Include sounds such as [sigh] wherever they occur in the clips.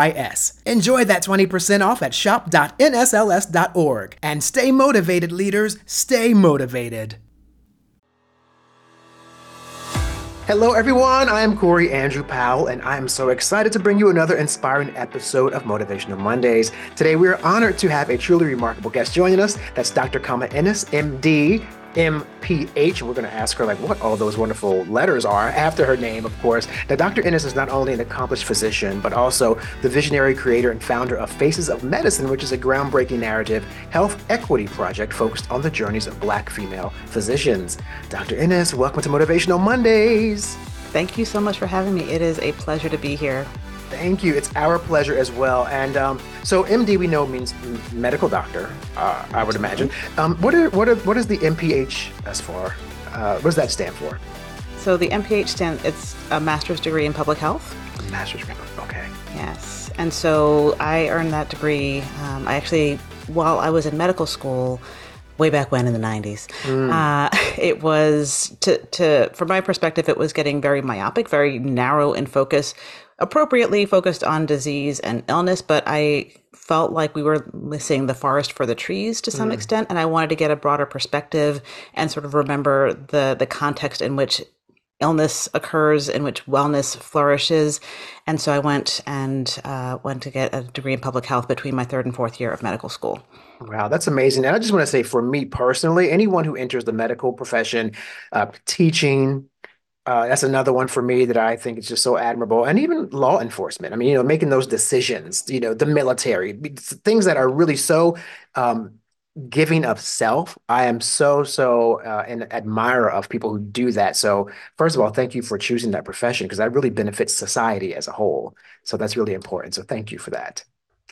S. Enjoy that 20% off at shop.nsls.org. And stay motivated, leaders. Stay motivated. Hello, everyone. I am Corey Andrew Powell, and I am so excited to bring you another inspiring episode of Motivational Mondays. Today, we are honored to have a truly remarkable guest joining us. That's Dr. Khama Ennis, MD, MPH, we're going to ask her like what all those wonderful letters are after her name, of course. Now, Dr. Ennis is not only an accomplished physician, but also the visionary creator and founder of Faces of Medicine, which is a groundbreaking narrative health equity project focused on the journeys of Black female physicians. Dr. Ennis, welcome to Motivational Mondays. Thank you so much for having me. It is a pleasure to be here. Thank you. It's our pleasure as well. And um, so, MD we know means medical doctor. Uh, I would imagine. Um, what are what are what is the MPH as for? Uh, what does that stand for? So the MPH stands. It's a master's degree in public health. Master's degree. Okay. Yes. And so I earned that degree. Um, I actually, while I was in medical school, way back when in the 90s mm. uh, [laughs] it was to, to from my perspective it was getting very myopic very narrow in focus appropriately focused on disease and illness, but I felt like we were missing the forest for the trees to some mm. extent, and I wanted to get a broader perspective and sort of remember the the context in which illness occurs, in which wellness flourishes, and so I went and uh, went to get a degree in public health between my third and fourth year of medical school. Wow, that's amazing. And I just want to say, for me personally, anyone who enters the medical profession, uh, teaching, uh, that's another one for me that I think is just so admirable. And even law enforcement. I mean, you know, making those decisions, you know, the military, things that are really so um, giving of self. I am so, so uh, an admirer of people who do that. So, first of all, thank you for choosing that profession because that really benefits society as a whole. So, that's really important. So, thank you for that.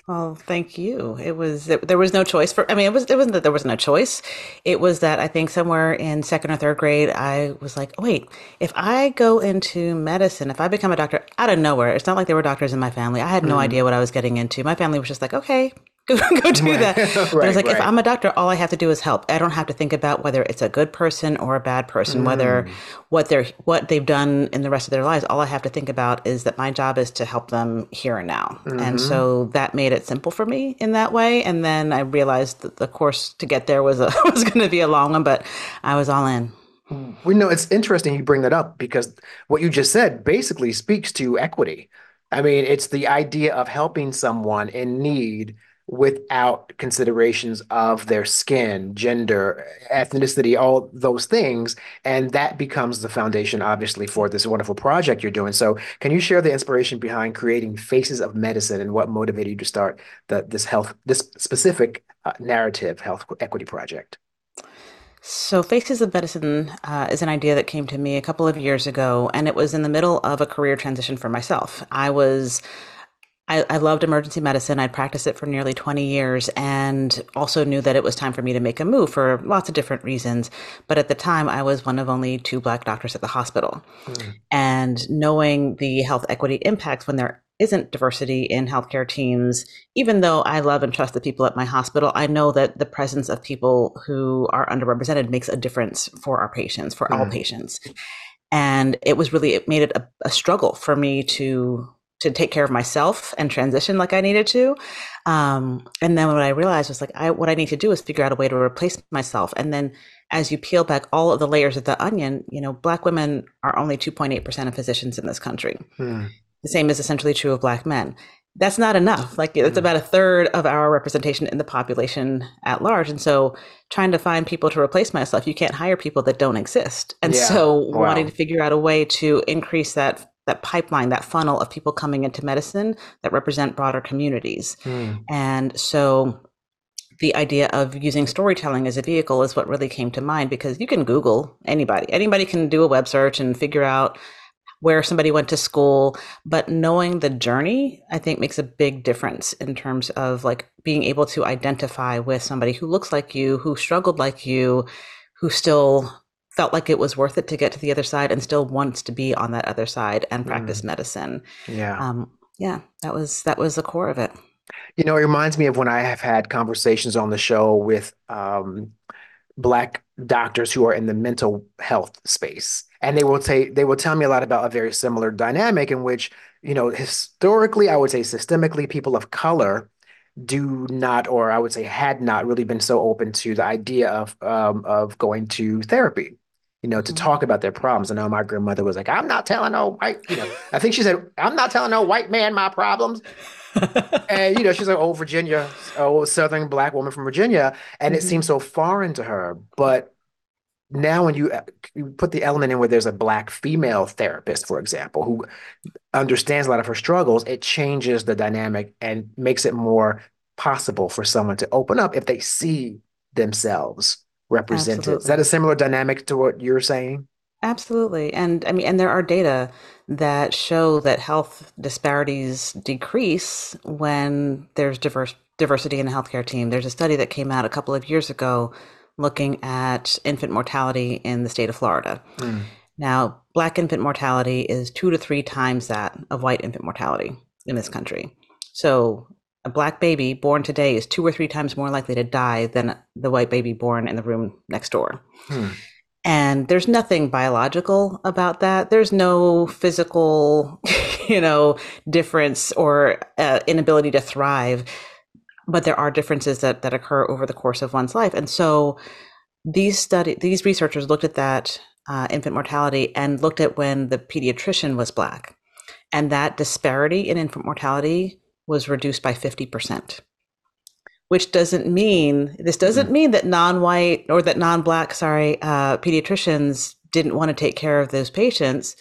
Well, thank you. It was there was no choice for. I mean, it was it wasn't that there was no choice. It was that I think somewhere in second or third grade, I was like, oh, wait, if I go into medicine, if I become a doctor out of nowhere, it's not like there were doctors in my family. I had no mm. idea what I was getting into. My family was just like, okay, go, [laughs] go do right. that. right, [laughs] but it's like, right. if I'm a doctor, all I have to do is help. I don't have to think about whether it's a good person or a bad person, mm. whether what they're what they've done in the rest of their lives. All I have to think about is that my job is to help them here and now. Mm-hmm. And so that made it simple for me in that way. And then I realized that the course to get there was a, [laughs] was going to be a long one, but I was all in. We know it's interesting you bring that up because what you just said basically speaks to equity. I mean, it's the idea of helping someone in need without considerations of their skin, gender, ethnicity, all those things. And that becomes the foundation, obviously, for this wonderful project you're doing. So, can you share the inspiration behind creating Faces of Medicine and what motivated you to start the, this health, this specific uh, narrative health equity project? So, Faces of Medicine uh, is an idea that came to me a couple of years ago, and it was in the middle of a career transition for myself. I was I, I, loved emergency medicine. I'd practiced it for nearly 20 years and also knew that it was time for me to make a move for lots of different reasons. But at the time, I was one of only two Black doctors at the hospital. Mm. And knowing the health equity impacts when there isn't diversity in healthcare teams, even though I love and trust the people at my hospital, I know that the presence of people who are underrepresented makes a difference for our patients, for mm. all patients. And it was really, it made it a, a struggle for me to to take care of myself and transition like I needed to. Um, and then what I realized was like, I, what I need to do is figure out a way to replace myself. And then as you peel back all of the layers of the onion, you know, Black women are only 2.8% of physicians in this country. Hmm. The same is essentially true of Black men. That's not enough. Like it's hmm. about a third of our representation in the population at large. And so trying to find people to replace myself, you can't hire people that don't exist. And yeah. so wow. wanting to figure out a way to increase that that pipeline, that funnel of people coming into medicine that represent broader communities. Mm. And so the idea of using storytelling as a vehicle is what really came to mind because you can Google anybody. Anybody can do a web search and figure out where somebody went to school, but knowing the journey, I think makes a big difference in terms of like being able to identify with somebody who looks like you, who struggled like you, who still felt like it was worth it to get to the other side and still wants to be on that other side and practice mm. medicine. Yeah. Um, yeah, that was that was the core of it. You know, it reminds me of when I have had conversations on the show with um, black doctors who are in the mental health space and they will say they will tell me a lot about a very similar dynamic in which you know historically i would say systemically people of color do not or i would say had not really been so open to the idea of um, of going to therapy you know to mm-hmm. talk about their problems i know my grandmother was like i'm not telling no white you know i think she said i'm not telling no white man my problems [laughs] and you know she's like old Virginia, old Southern black woman from Virginia, and mm-hmm. it seems so foreign to her. But now, when you, uh, you put the element in where there's a black female therapist, for example, who understands a lot of her struggles, it changes the dynamic and makes it more possible for someone to open up if they see themselves represented. Absolutely. Is that a similar dynamic to what you're saying? Absolutely. And I mean, and there are data that show that health disparities decrease when there's diverse diversity in the healthcare team. There's a study that came out a couple of years ago looking at infant mortality in the state of Florida. Mm. Now, black infant mortality is two to three times that of white infant mortality in this country. So, a black baby born today is two or three times more likely to die than the white baby born in the room next door. Mm. And there's nothing biological about that. There's no physical, [laughs] you know, difference or uh, inability to thrive. But there are differences that, that occur over the course of one's life. And so these study these researchers looked at that uh, infant mortality and looked at when the pediatrician was black. And that disparity in infant mortality was reduced by 50% which doesn't mean this doesn't mm-hmm. mean that non-white or that non-black sorry uh, pediatricians didn't want to take care of those patients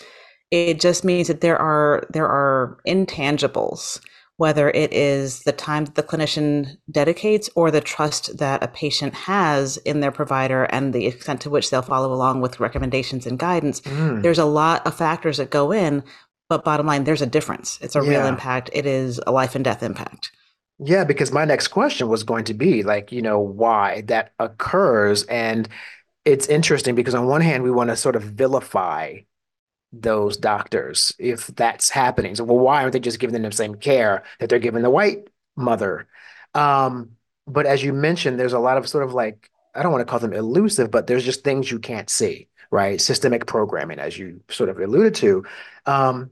it just means that there are there are intangibles whether it is the time that the clinician dedicates or the trust that a patient has in their provider and the extent to which they'll follow along with recommendations and guidance mm. there's a lot of factors that go in but bottom line there's a difference it's a yeah. real impact it is a life and death impact yeah, because my next question was going to be like, you know, why that occurs. And it's interesting because on one hand, we want to sort of vilify those doctors if that's happening. So, well, why aren't they just giving them the same care that they're giving the white mother? Um, but as you mentioned, there's a lot of sort of like, I don't want to call them elusive, but there's just things you can't see, right? Systemic programming, as you sort of alluded to. Um,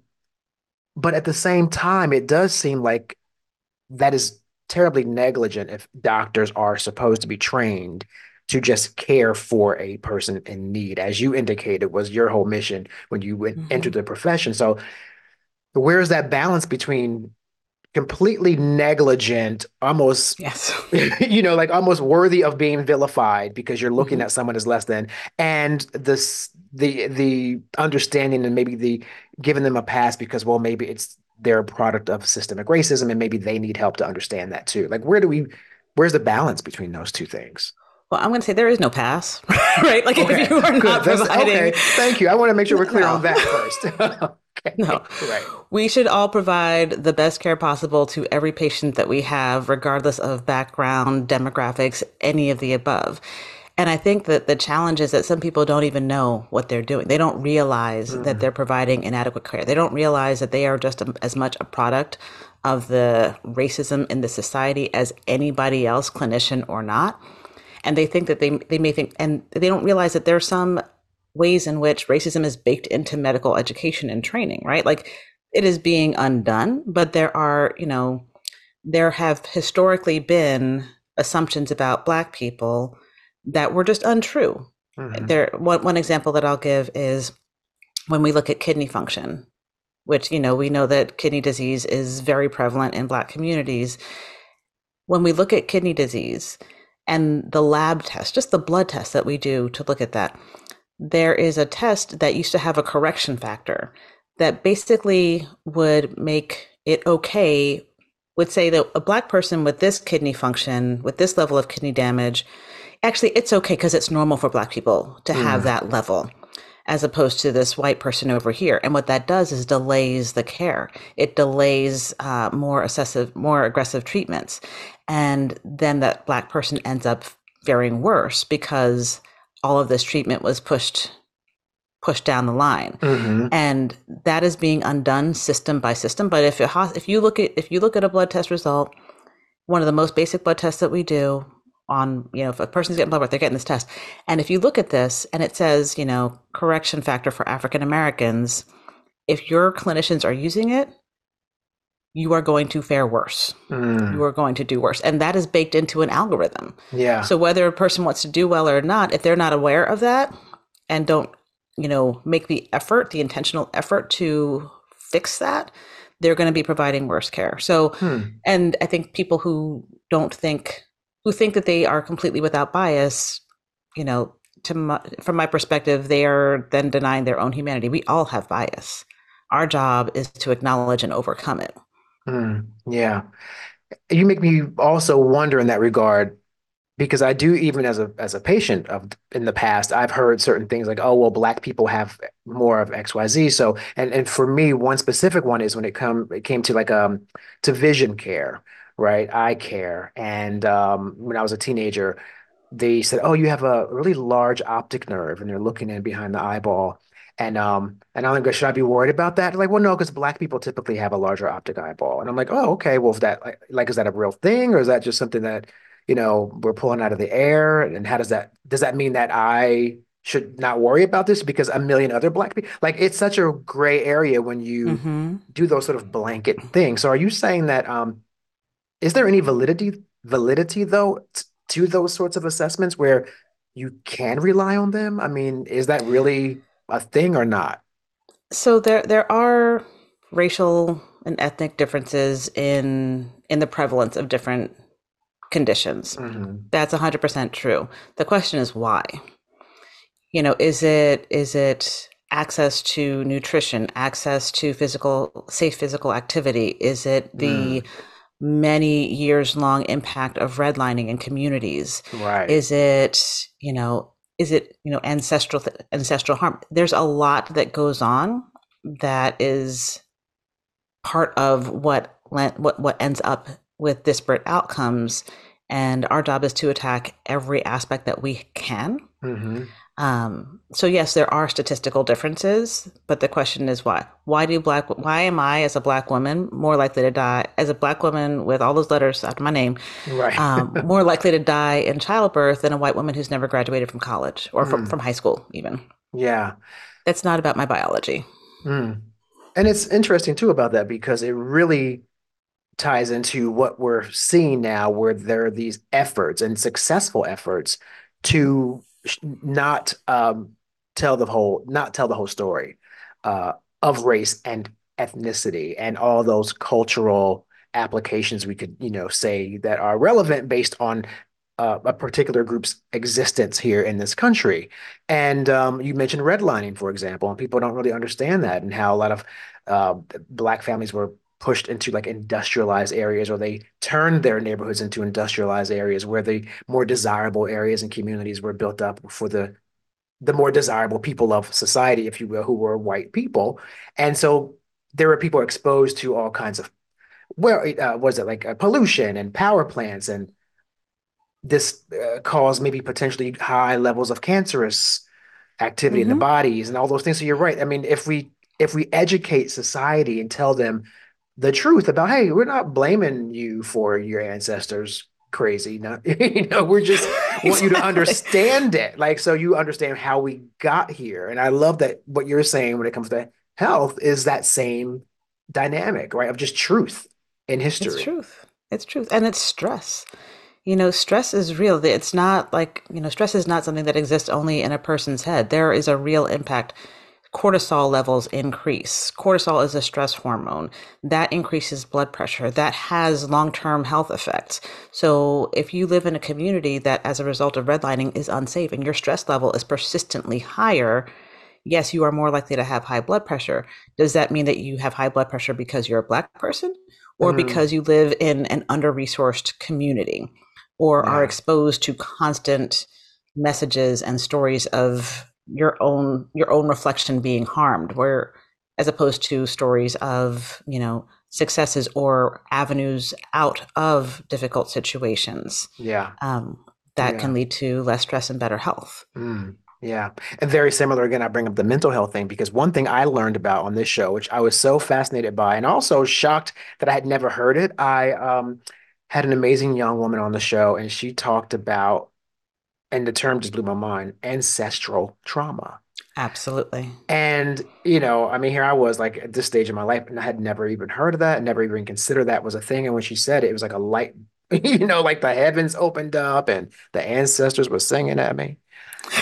but at the same time, it does seem like that is terribly negligent if doctors are supposed to be trained to just care for a person in need as you indicated was your whole mission when you went, mm-hmm. entered the profession so where's that balance between completely negligent almost yes [laughs] you know like almost worthy of being vilified because you're looking mm-hmm. at someone as less than and this the the understanding and maybe the giving them a pass because well maybe it's they're a product of systemic racism and maybe they need help to understand that too like where do we where's the balance between those two things well i'm going to say there is no pass [laughs] right like okay. if you are not providing okay. thank you i want to make sure we're clear no. on that [laughs] first [laughs] okay. no right we should all provide the best care possible to every patient that we have regardless of background demographics any of the above and I think that the challenge is that some people don't even know what they're doing. They don't realize mm. that they're providing inadequate care. They don't realize that they are just a, as much a product of the racism in the society as anybody else, clinician or not. And they think that they they may think, and they don't realize that there are some ways in which racism is baked into medical education and training. Right, like it is being undone, but there are you know there have historically been assumptions about Black people that were just untrue. Mm-hmm. There, one, one example that I'll give is when we look at kidney function, which you know we know that kidney disease is very prevalent in Black communities. When we look at kidney disease and the lab test, just the blood test that we do to look at that, there is a test that used to have a correction factor that basically would make it okay would say that a black person with this kidney function with this level of kidney damage actually it's okay because it's normal for black people to have mm. that level as opposed to this white person over here. And what that does is delays the care. It delays uh, more excessive, more aggressive treatments, and then that black person ends up faring worse because all of this treatment was pushed pushed down the line. Mm-hmm. and that is being undone system by system. But if it, if you look at if you look at a blood test result one of the most basic blood tests that we do on you know if a person's getting blood work they're getting this test. And if you look at this and it says you know correction factor for african americans if your clinicians are using it you are going to fare worse. Mm. You are going to do worse. And that is baked into an algorithm. Yeah. So whether a person wants to do well or not, if they're not aware of that and don't, you know, make the effort, the intentional effort to fix that, they're going to be providing worse care. So, hmm. and I think people who don't think, who think that they are completely without bias, you know, to my, from my perspective, they are then denying their own humanity. We all have bias. Our job is to acknowledge and overcome it. Mm, yeah. You make me also wonder in that regard because I do even as a as a patient of in the past I've heard certain things like oh well black people have more of XYZ so and and for me one specific one is when it come it came to like um to vision care right? Eye care. And um when I was a teenager they said oh you have a really large optic nerve and they're looking in behind the eyeball and um, and I'm like, should I be worried about that? like, well, no, because black people typically have a larger optic eyeball. And I'm like, oh, okay. Well, if that like, like, is that a real thing, or is that just something that you know we're pulling out of the air? And how does that does that mean that I should not worry about this because a million other black people like it's such a gray area when you mm-hmm. do those sort of blanket things. So are you saying that um, is there any validity validity though t- to those sorts of assessments where you can rely on them? I mean, is that really a thing or not? So there there are racial and ethnic differences in in the prevalence of different conditions. Mm-hmm. That's 100% true. The question is why? You know, is it is it access to nutrition, access to physical safe physical activity? Is it the mm. many years long impact of redlining in communities? Right. Is it, you know, is it you know ancestral ancestral harm there's a lot that goes on that is part of what what what ends up with disparate outcomes and our job is to attack every aspect that we can mm-hmm. Um, so yes, there are statistical differences, but the question is why? Why do black? Why am I, as a black woman, more likely to die as a black woman with all those letters after my name, right? um, [laughs] more likely to die in childbirth than a white woman who's never graduated from college or from, mm. from high school, even? Yeah, that's not about my biology. Mm. And it's interesting too about that because it really ties into what we're seeing now, where there are these efforts and successful efforts to not um, tell the whole not tell the whole story uh, of race and ethnicity and all those cultural applications we could you know say that are relevant based on uh, a particular group's existence here in this country. And um, you mentioned redlining, for example, and people don't really understand that and how a lot of uh, black families were pushed into like industrialized areas or they turned their neighborhoods into industrialized areas where the more desirable areas and communities were built up for the the more desirable people of society if you will who were white people and so there were people exposed to all kinds of well uh, was it like uh, pollution and power plants and this uh, caused maybe potentially high levels of cancerous activity mm-hmm. in the mm-hmm. bodies and all those things so you're right i mean if we if we educate society and tell them the truth about hey we're not blaming you for your ancestors crazy. Not [laughs] you know we're just exactly. want you to understand it. Like so you understand how we got here. And i love that what you're saying when it comes to health is that same dynamic right of just truth in history. it's truth. It's truth. And it's stress. You know stress is real. It's not like you know stress is not something that exists only in a person's head. There is a real impact cortisol levels increase. Cortisol is a stress hormone that increases blood pressure, that has long term health effects. So, if you live in a community that, as a result of redlining, is unsafe and your stress level is persistently higher, yes, you are more likely to have high blood pressure. Does that mean that you have high blood pressure because you're a Black person or mm. because you live in an under resourced community or yeah. are exposed to constant messages and stories of your own your own reflection being harmed where as opposed to stories of you know successes or avenues out of difficult situations Yeah. um, that Yeah. can lead to less stress and better health Mm, yeah. And very similar again, I bring up the mental health thing because one thing I learned about on this show, which I was so fascinated by and also shocked that I had never heard it. I um had an amazing young woman on the show and she talked about, and the term just blew my mind, ancestral trauma. absolutely And, you know, I mean, here I was like at this stage in my life, and I had never even heard of that, never even considered that was a thing. And when she said it, it was like a light, [laughs] you know, like the heavens opened up and the ancestors were singing at me.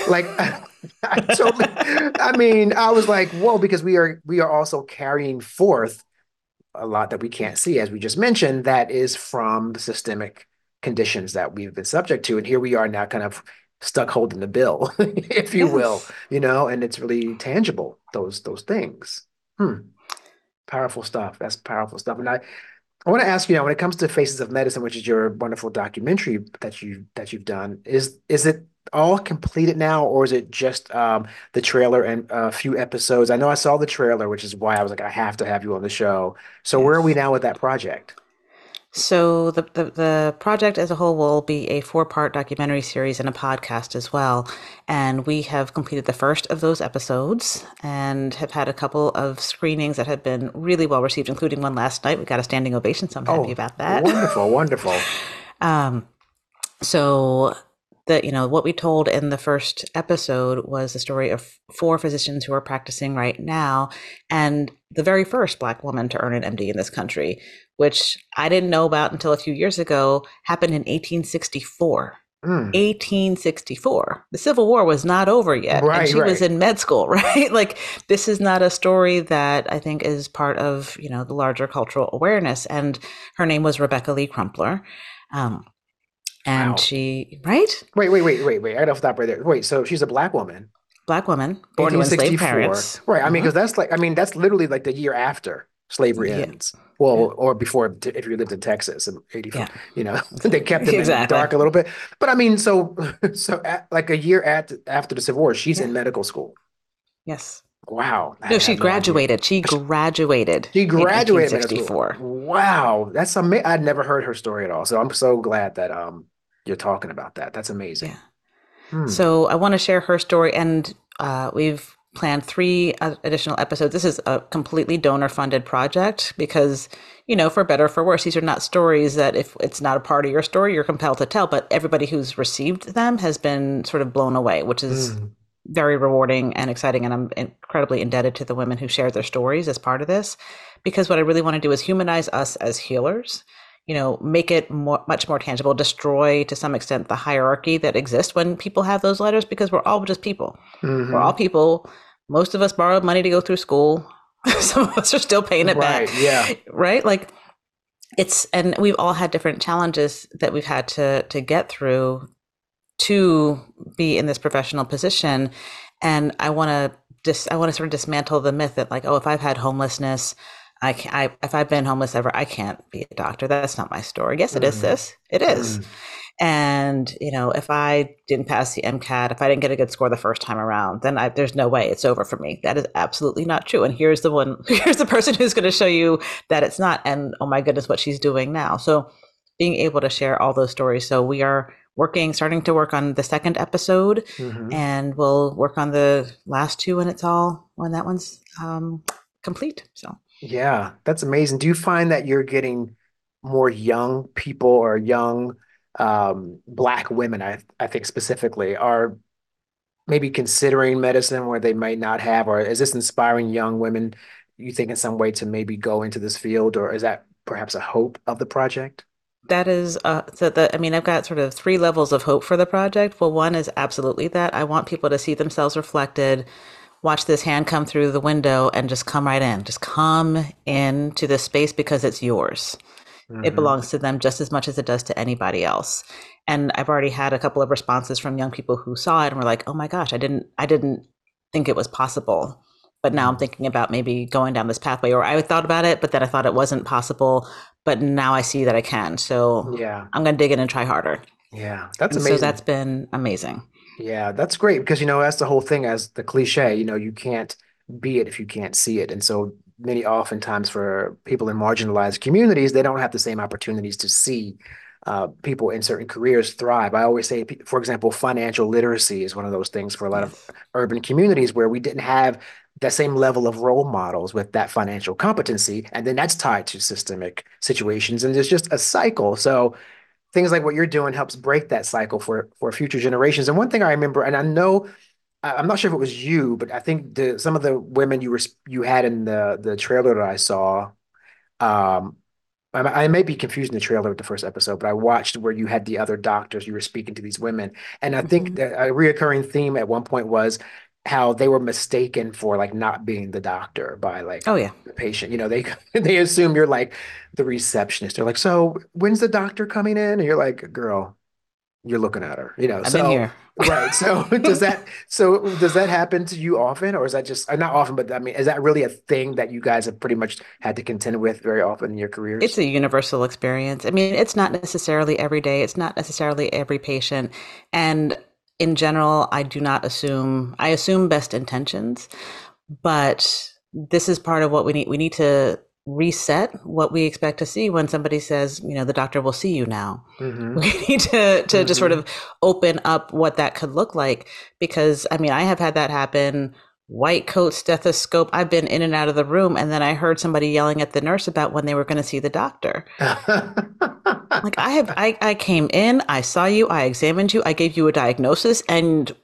Like [laughs] I totally, I mean, I was like, whoa, because we are we are also carrying forth a lot that we can't see, as we just mentioned, that is from the systemic conditions that we've been subject to. And here we are now kind of stuck holding the bill, [laughs] if you will, you know, and it's really tangible, those those things. Hmm. Powerful stuff. That's powerful stuff. And I, I want to ask you now, when it comes to Faces of Medicine, which is your wonderful documentary that you that you've done, is is it all completed now, or is it just um, the trailer and a few episodes? I know I saw the trailer, which is why I was like, I have to have you on the show. So where are we now with that project? So the, the the project as a whole will be a four-part documentary series and a podcast as well. And we have completed the first of those episodes and have had a couple of screenings that have been really well received, including one last night. We got a standing ovation, so I'm happy Oh, about that. wonderful, wonderful. [laughs] Um, so that you know what we told in the first episode was the story of four physicians who are practicing right now and the very first black woman to earn an md in this country which i didn't know about until a few years ago happened in 1864 Mm, 1864 the civil war was not over yet and right, she was in med school [laughs] right like this is not a story that i think is part of you know the larger cultural awareness and her name was rebecca lee crumpler um, and Wow. she right Wait, wait, wait, wait, wait. I gotta stop right there. Wait, so she's a black woman, black woman born to enslaved 1864. parents Right. I mean, because that's like, I mean, that's literally like the year after slavery yeah ends. Well, yeah or before, if you lived in Texas in 84, yeah you know, [laughs] they kept [laughs] them in the exactly dark a little bit. But I mean, so, [laughs] so at, like a year at, after the Civil War, she's in medical school. yes Wow. No she had no idea. graduated she graduated She in graduated. 1864 Wow. That's amazing. I'd never heard her story at all. So I'm so glad that um you're talking about that. That's amazing. yeah Hmm. So I want to share her story, and uh, we've planned three additional episodes. This is a completely donor-funded project because, you know, for better or for worse, these are not stories that if it's not a part of your story, you're compelled to tell. But everybody who's received them has been sort of blown away, which is Mm, very rewarding and exciting. And I'm incredibly indebted to the women who shared their stories as part of this, because what I really want to do is humanize us as healers. You know, make it more, much more tangible, destroy to some extent the hierarchy that exists when people have those letters, because we're all just people. We're mm-hmm. all people. Most of us borrowed money to go through school. [laughs] Some of us are still paying it Right. back, Yeah. right? Like it's, and we've all had different challenges that we've had to to get through to be in this professional position. And I want to dis, I want to sort of dismantle the myth that like, oh, if I've had homelessness, I can I if I've been homeless ever, I can't be a doctor. That's not my story. Yes, it is. Mm, Sis, it is. mm. And you know, if I didn't pass the MCAT, if I didn't get a good score the first time around, then I, there's no way it's over for me. That is absolutely not true. And here's the one. [laughs] Here's the person who's going to show you that it's not. And oh my goodness, what she's doing now. So being able to share all those stories. So we are working, starting to work on the second episode, Mhm. and we'll work on the last two when it's all when that one's um, complete. So. Yeah, that's amazing. Do you find that you're getting more young people or young um, Black women, I I think specifically, are maybe considering medicine where they might not have, or is this inspiring young women, you think, in some way to maybe go into this field, or is that perhaps a hope of the project? That is, uh, so the, I mean, I've got sort of three levels of hope for the project. Well, one is absolutely that I want people to see themselves reflected, watch this hand come through the window and just come right in. Just come into this space because it's yours. It hmm belongs to them just as much as it does to anybody else. And I've already had a couple of responses from young people who saw it and were like, "Oh my gosh, I didn't, I didn't think it was possible." But now I'm thinking about maybe going down this pathway, or I thought about it, but then I thought it wasn't possible. But now I see that I can. So Yeah, I'm going to dig in and try harder. yeah, that's And so that's been amazing. Yeah, that's great because you know that's the whole thing as the cliche, you know, you can't be it if you can't see it. And so many oftentimes for people in marginalized communities, they don't have the same opportunities to see uh, people in certain careers thrive. I always say, for example, financial literacy is one of those things for a lot of urban communities where we didn't have that same level of role models with that financial competency. And then that's tied to systemic situations. And there's just a cycle. So things like what you're doing helps break that cycle for for future generations. And one thing I remember, and I know I'm not sure if it was you, but I think the some of the women you were you had in the the trailer that I saw, um, I, I may be confusing the trailer with the first episode, but I watched where you had the other doctors, you were speaking to these women, and I think hmm that a reoccurring theme at one point was how they were mistaken for like not being the doctor by like Oh yeah. the patient. You know, they [laughs] they assume you're like the receptionist. They're like, so when's the doctor coming in? And you're like, girl you're looking at her, you know. I've So, here. [laughs] right. So does that so does that happen to you often, or is that just uh, not often, but I mean, is that really a thing that you guys have pretty much had to contend with very often in your careers It's a universal experience. I mean, it's not necessarily every day, it's not necessarily every patient. And in general, I do not assume, I assume best intentions, but this is part of what we need. We need to reset what we expect to see when somebody says, you know, the doctor will see you now. hmm [laughs] We need to to just sort hmm of open up what that could look like because I mean, I have had that happen. White coat, stethoscope. I've been in and out of the room, and then I heard somebody yelling at the nurse about when they were going to see the doctor. [laughs] Like I have, I, I came in, I saw you, I examined you, I gave you a diagnosis, and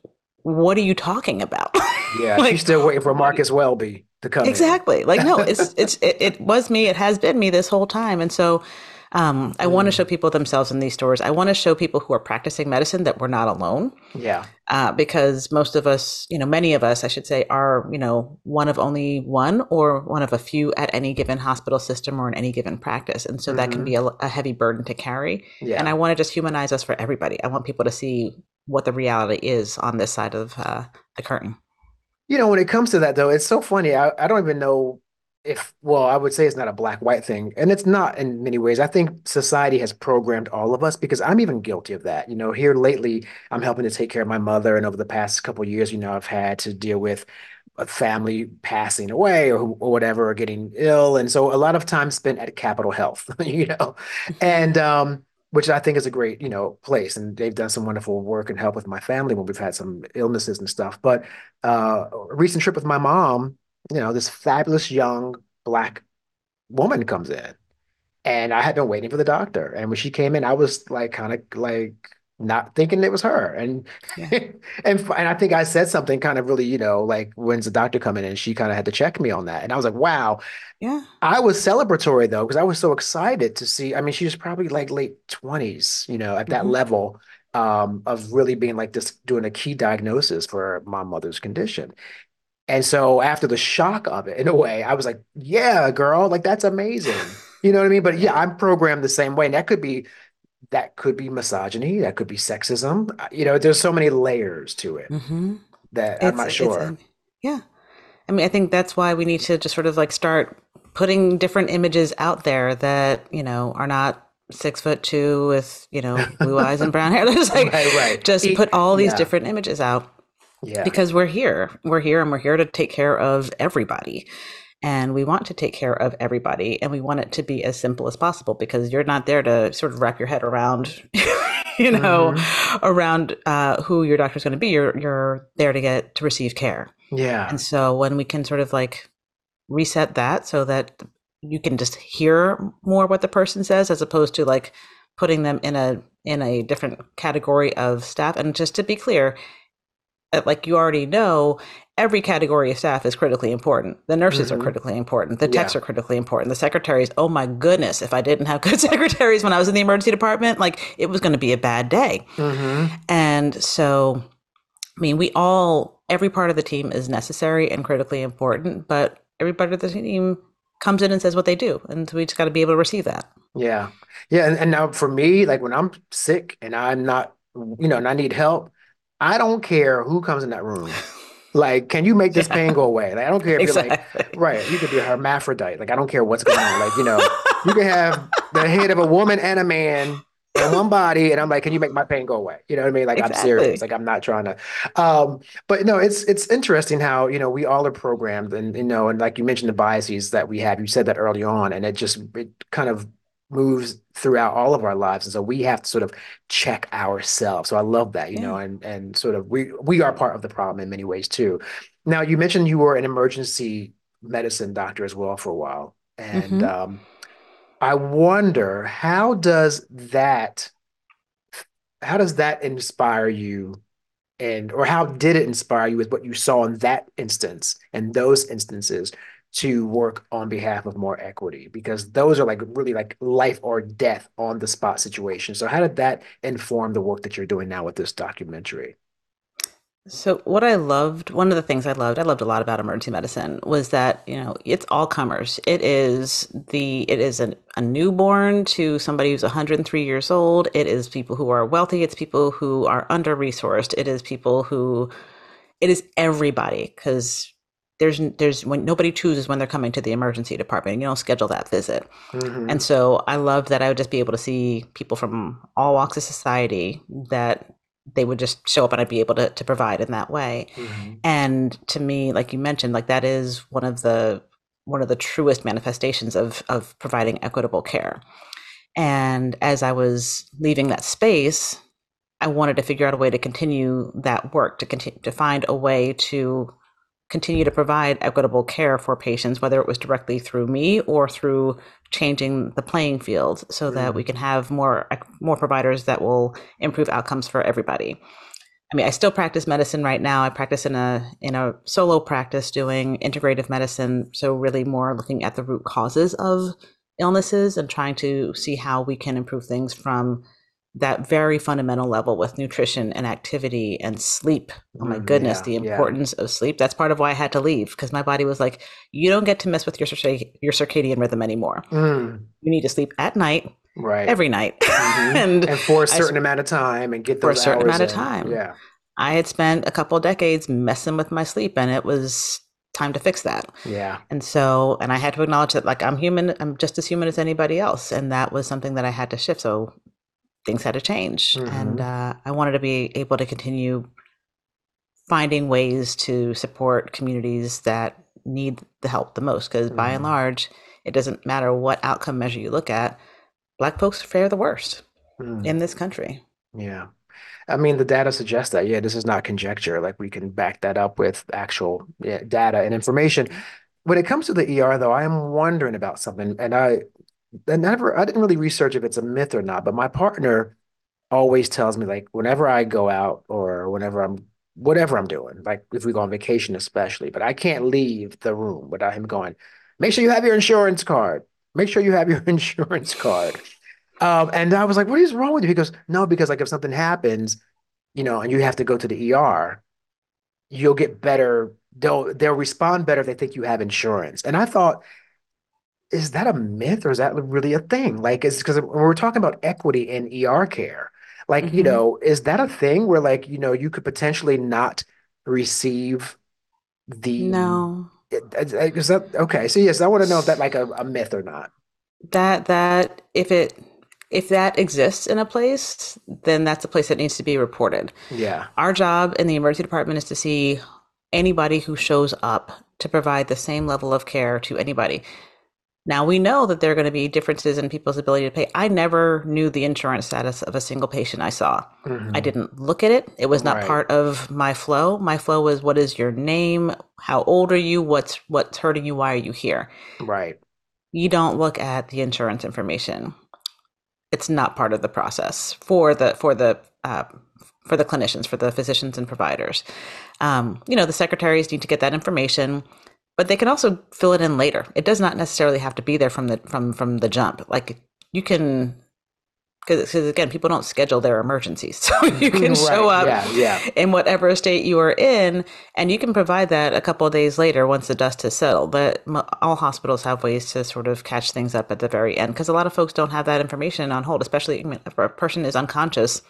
what are you talking about? [laughs] Yeah, she's like still waiting for Marcus Welby to come in. exactly. Like no, it's [laughs] it's it, it was me. It has been me this whole time, and so um, I want to show Mm, people themselves in these stores. I want to show people who are practicing medicine that we're not alone, yeah. uh, because most of us, you know, many of us, I should say, are you know one of only one or one of a few at any given hospital system or in any given practice, and so that can be a, a heavy burden to carry. Yeah. And I want to just humanize us for everybody. I want people to see what the reality is on this side of uh, the curtain. You know, when it comes to that though, it's so funny. I, I don't even know if, well, I would say it's not a black white thing, and it's not in many ways. I think society has programmed all of us because I'm even guilty of that. You know, here lately, I'm helping to take care of my mother, and over the past couple years, you know, I've had to deal with a family passing away or, or whatever, or getting ill, and so a lot of time spent at Capital Health, [laughs] you know, and um, which I think is a great, you know, place, and they've done some wonderful work and help with my family when we've had some illnesses and stuff, but uh, a recent trip with my mom, you know, this fabulous young black woman comes in, and I had been waiting for the doctor. And when she came in, I was like, kind of like not thinking it was her. And Yeah. [laughs] and and I think I said something kind of really, you know, like when's the doctor coming in? She kind of had to check me on that. And I was like, wow. Yeah. I was celebratory though, because I was so excited to see. I mean, she was probably like late 20s, you know, at that hmm level um, of really being like just doing a key diagnosis for my mother's condition. And so after the shock of it, in a way, I was like, yeah, girl, like that's amazing. You know what I mean? But yeah. I'm programmed the same way. And that could be that could be misogyny, that could be sexism. You know, there's so many layers to it hmm that I'm not sure. yeah. I mean, I think that's why we need to just sort of like start putting different images out there that you know are not six foot two with you know blue eyes and brown hair. [laughs] Just like [laughs] Right, right. just put all these yeah, different images out yeah, because we're here. We're here and we're here to take care of everybody. And we want to take care of everybody and we want it to be as simple as possible because you're not there to sort of wrap your head around, [laughs] you know, hmm around uh, who your doctor's going to be. You're, you're there to get to receive care. yeah, And so when we can sort of like reset that so that you can just hear more what the person says as opposed to like putting them in a in a different category of staff and just to be clear like you already know, every category of staff is critically important. The nurses are hmm critically important. The techs yeah, are critically important. The secretaries, oh my goodness, if I didn't have good [laughs] secretaries when I was in the emergency department, like it was going to be a bad day. hmm And so, I mean, we all, every part of the team is necessary and critically important, but every part of the team comes in and says what they do. And so we just got to be able to receive that. yeah, yeah. And, and now for me, like when I'm sick and I'm not, you know, and I need help, I don't care who comes in that room. Like, can you make this Yeah, pain go away? Like, I don't care if you're like, right, you could be a hermaphrodite. Like, I don't care what's going on. Like, you know, you can have the head of a woman and a man, in one body, and I'm like, can you make my pain go away? You know what I mean? Like exactly. I'm serious. Like I'm not trying to. Um, but no, it's it's interesting how you know we all are programmed, and you know, and like you mentioned the biases that we have. You said that early on, and it just it kind of moves throughout all of our lives and so we have to sort of check ourselves so i love that you yeah. know and and sort of we we are part of the problem in many ways too now you mentioned you were an emergency medicine doctor as well for a while and mm-hmm. um, i wonder how does that how does that inspire you and or how did it inspire you with what you saw in that instance and those instances to work on behalf of more equity because those are like really like life or death on the spot situation. So how did that inform the work that you're doing now with this documentary? So what I loved, one of the things I loved, I loved a lot about emergency medicine was that, you know, it's all comers. It is the it is a, a newborn to somebody who's 103 years old. It is people who are wealthy, it's people who are under resourced. It is people who it is everybody because there's there's when nobody chooses when they're coming to the emergency department you don't schedule that visit mm-hmm. and so i love that i would just be able to see people from all walks of society that they would just show up and i'd be able to, to provide in that way mm-hmm. and to me like you mentioned like that is one of the one of the truest manifestations of of providing equitable care and as i was leaving that space i wanted to figure out a way to continue that work to continue to find a way to continue to provide equitable care for patients, whether it was directly through me or through changing the playing field so mm-hmm. that we can have more more providers that will improve outcomes for everybody. I mean, I still practice medicine right now. I practice in a in a solo practice doing integrative medicine, so really more looking at the root causes of illnesses and trying to see how we can improve things from that very fundamental level with nutrition and activity and sleep. Oh my mm, goodness, yeah, the importance yeah. of sleep. That's part of why I had to leave because my body was like, you don't get to mess with your your circadian rhythm anymore. Mm. You need to sleep at night, right, every night, mm-hmm. [laughs] and, and for a certain I, amount of time, and get for a certain amount in. of time. Yeah, I had spent a couple decades messing with my sleep, and it was time to fix that. Yeah. And so, and I had to acknowledge that, like, I'm human. I'm just as human as anybody else, and that was something that I had to shift. So things had to change. Mm-hmm. And uh, I wanted to be able to continue finding ways to support communities that need the help the most. Because mm-hmm. by and mm-hmm. large, it doesn't matter what outcome measure you look at, Black folks fare the worst mm. in this country. Yeah. I mean, the data suggests that. Yeah, this is not conjecture. Like we can back that up with actual yeah, data and information. When it comes to the ER, though, I am wondering about something, and I I never I didn't really research if it's a myth or not, but my partner always tells me like whenever I go out or whenever I'm whatever I'm doing, like if we go on vacation especially, but I can't leave the room without him going, make sure you have your insurance card. Make sure you have your [laughs] insurance card. Um, and I was like, what is wrong with you? He goes, no, because like if something happens, you know, and you have to go to the ER, you'll get better. They'll they'll respond better if they think you have insurance. And I thought is that a myth or is that really a thing? Like, is because we're talking about equity in ER care, like, mm-hmm. you know, is that a thing where, like, you know, you could potentially not receive the. No. Is that okay? So, yes, I want to know if that like a, a myth or not. That, that, if it, if that exists in a place, then that's a place that needs to be reported. Yeah. Our job in the emergency department is to see anybody who shows up to provide the same level of care to anybody. Now we know that there are going to be differences in people's ability to pay. I never knew the insurance status of a single patient I saw. Mm-hmm. I didn't look at it. It was not right. part of my flow. My flow was what is your name? How old are you? What's what's hurting you? Why are you here? Right. You don't look at the insurance information. It's not part of the process for the for the uh, for the clinicians, for the physicians and providers. Um, you know, the secretaries need to get that information but they can also fill it in later. It does not necessarily have to be there from the from from the jump. Like you can because again, people don't schedule their emergencies, [laughs] so you [laughs] can right. show up yeah, yeah. in whatever state you are in, and you can provide that a couple of days later once the dust has settled. But all hospitals have ways to sort of catch things up at the very end because a lot of folks don't have that information on hold, especially if a person is unconscious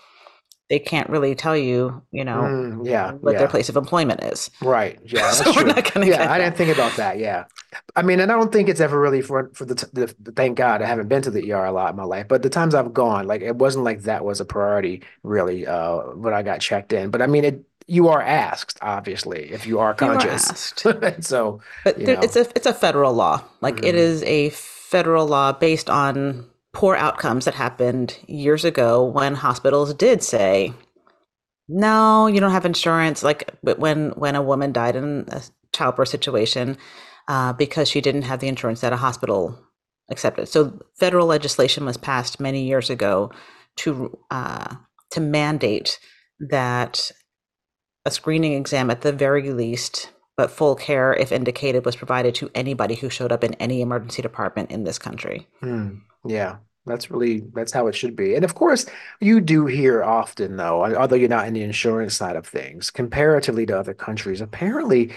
they can't really tell you, you know, Mm, yeah, what their place of employment is. Right. [laughs] Yeah, So we're not to Yeah, I didn't think about that. Yeah. I mean, and I don't think it's ever really for for the, the the- thank God I haven't been to the ER a lot in my life, but the times I've gone, like it wasn't like that was a priority really uh when I got checked in. But I mean, it you are asked, obviously, if you are conscious. You are. [laughs] So, But there, it's a it's a federal law. Like it mm, is a federal law based on poor outcomes that happened years ago when hospitals did say, "No, you don't have insurance." Like when when a woman died in a childbirth situation uh, because she didn't have the insurance that a hospital accepted. So federal legislation was passed many years ago to uh, to mandate that a screening exam at the very least, but full care, if indicated, was provided to anybody who showed up in any emergency department in this country. mm, yeah, that's really that's how it should be. And of course, you do hear often though, although you're not in the insurance side of things, comparatively to other countries, apparently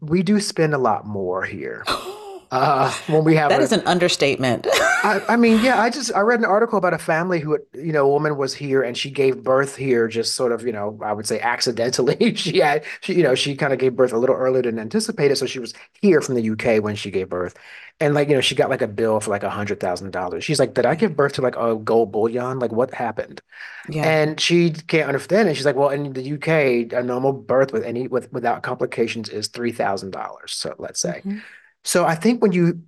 we do spend a lot more here. [laughs] Uh, when we have That a is an understatement. I, I mean, yeah, I just I read an article about a family who, you know, a woman was here and she gave birth here just sort of, you know, I would say accidentally. [laughs] She had she, you know, she kind of gave birth a little earlier than anticipated. So she was here from the UK when she gave birth. And like, you know, she got like a bill for like a hundred thousand dollars. She's like, Did I give birth to like a gold bullion? Like what happened? Yeah. And she can't understand it. She's like, Well, in the UK, a normal birth with any with without complications is three thousand dollars. So let's say. Mhm. So I think when you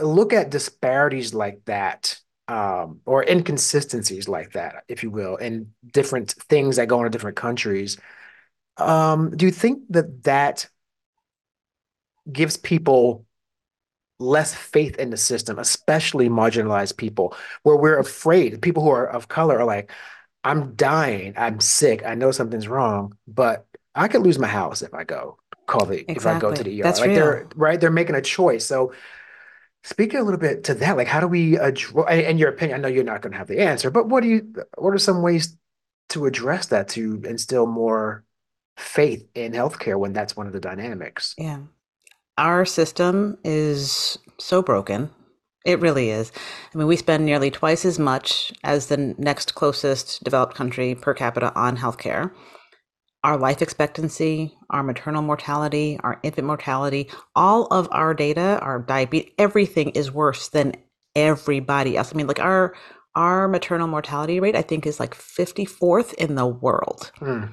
look at disparities like that, um, or inconsistencies like that, if you will, in different things that go on in different countries, um, do you think that that gives people less faith in the system, especially marginalized people, where we're afraid, people who are of color are like, I'm dying, I'm sick, I know something's wrong, but I could lose my house if I go call the if I go to the ER. That's Like real. they're right, they're making a choice. So Speaking a little bit to that, like how do we address, in your opinion, I know you're not going to have the answer, but what do you, what are some ways to address that to instill more faith in healthcare when that's one of the dynamics? Yeah. Our system is so broken. It really is. I mean, we spend nearly twice as much as the next closest developed country per capita on healthcare. Our life expectancy, our maternal mortality, our infant mortality, all of our data, our diabetes, everything is worse than everybody else. I mean, like our our maternal mortality rate, I think, is like 54th in the world hmm,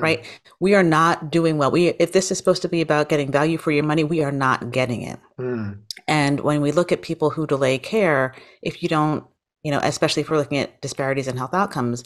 right? We are not doing well. We if this is supposed to be about getting value for your money, we are not getting it. hmm, And when we look at people who delay care, if you don't, you know, especially if we're looking at disparities in health outcomes,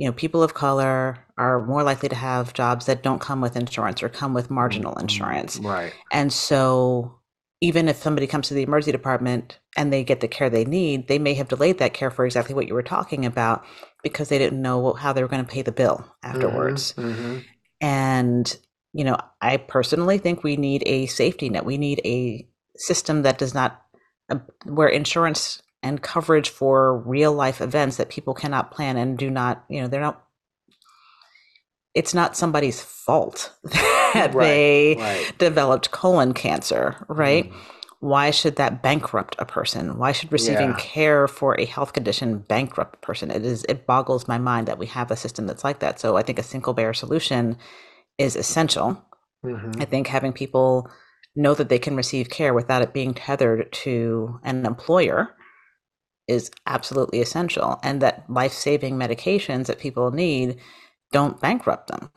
you know, people of color are more likely to have jobs that don't come with insurance or come with marginal hmm. insurance. Right. And so even if somebody comes to the emergency department and they get the care they need, they may have delayed that care for exactly what you were talking about because they didn't know how they were going to pay the bill afterwards. hmm And, you know, I personally think we need a safety net. We need a system that does not, uh, where insurance and coverage for real life events that people cannot plan and do not, you know, they're not, it's not somebody's fault [laughs] that Right. they Right. developed colon cancer, right? Mm. Why should that bankrupt a person? Why should receiving Yeah. care for a health condition bankrupt a person? It is it boggles my mind that we have a system that's like that. So I think a single payer solution is essential. hmm I think having people know that they can receive care without it being tethered to an employer is absolutely essential and that life-saving medications that people need don't bankrupt them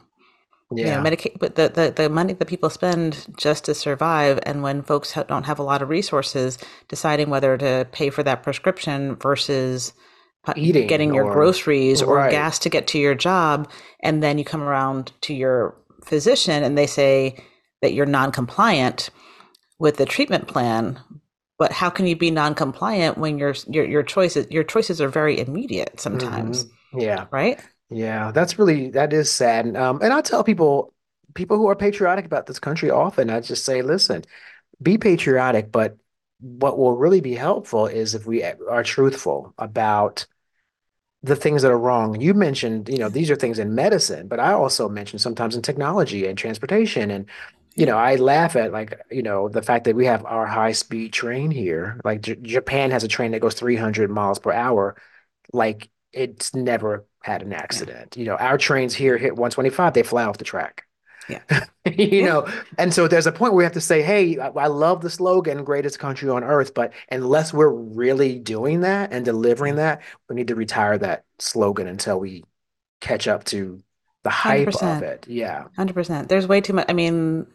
you know Yeah. medica- but the, the the money that people spend just to survive and when folks ha- don't have a lot of resources deciding whether to pay for that prescription versus Eating getting your groceries or right. gas to get to your job and then you come around to your physician and they say that you're non-compliant with the treatment plan but how can you be non-compliant when your your your choices your choices are very immediate sometimes Yeah. right Yeah. That's really, that is sad. Um, and I tell people, people who are patriotic about this country often, I just say, listen, be patriotic, but what will really be helpful is if we are truthful about the things that are wrong. You mentioned, you know, these are things in medicine, but I also mentioned sometimes in technology and transportation. And, you know, I laugh at like, you know, the fact that we have our high speed train here. Like J Japan has a train that goes 300 miles per hour. Like it's never had an accident. Yeah. You know, our trains here hit 125, they fly off the track. Yeah. [laughs] you yeah. know, and so there's a point where we have to say, hey, I, I, love the slogan, greatest country on earth, but unless we're really doing that and delivering that, we need to retire that slogan until we catch up to the hype 100%. of it. Yeah. 100%. There's way too much. I mean,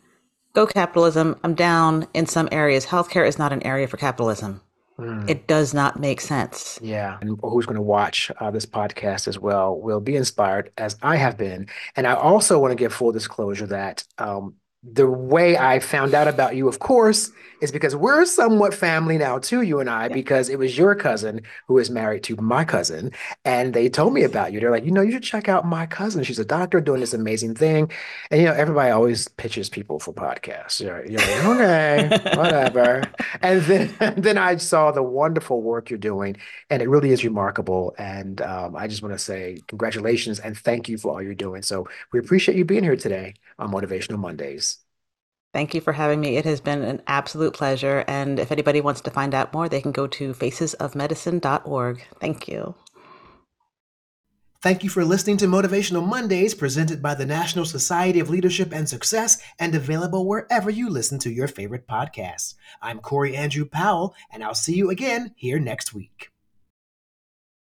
go capitalism. I'm down in some areas. Healthcare is not an area for capitalism. Mm. It does not make sense. Yeah. And who's going to watch uh, this podcast as well will be inspired, as I have been. And I also want to give full disclosure that um, the way I found out about you, of course, is because we're somewhat family now too, you and I, yeah. because it was your cousin who is married to my cousin. And they told me about you. They're like, you know, you should check out my cousin. She's a doctor doing this amazing thing. And, you know, everybody always pitches people for podcasts. You're, you're like, okay, [laughs] whatever. And then, and [laughs] then I saw the wonderful work you're doing, and it really is remarkable. And um, I just want to say congratulations and thank you for all you're doing. So we appreciate you being here today on Motivational Mondays. Thank you for having me. It has been an absolute pleasure. And if anybody wants to find out more, they can go to facesofmedicine.org. Thank you. Thank you for listening to Motivational Mondays, presented by the National Society of Leadership and Success and available wherever you listen to your favorite podcasts. I'm Corey Andrew Powell, and I'll see you again here next week.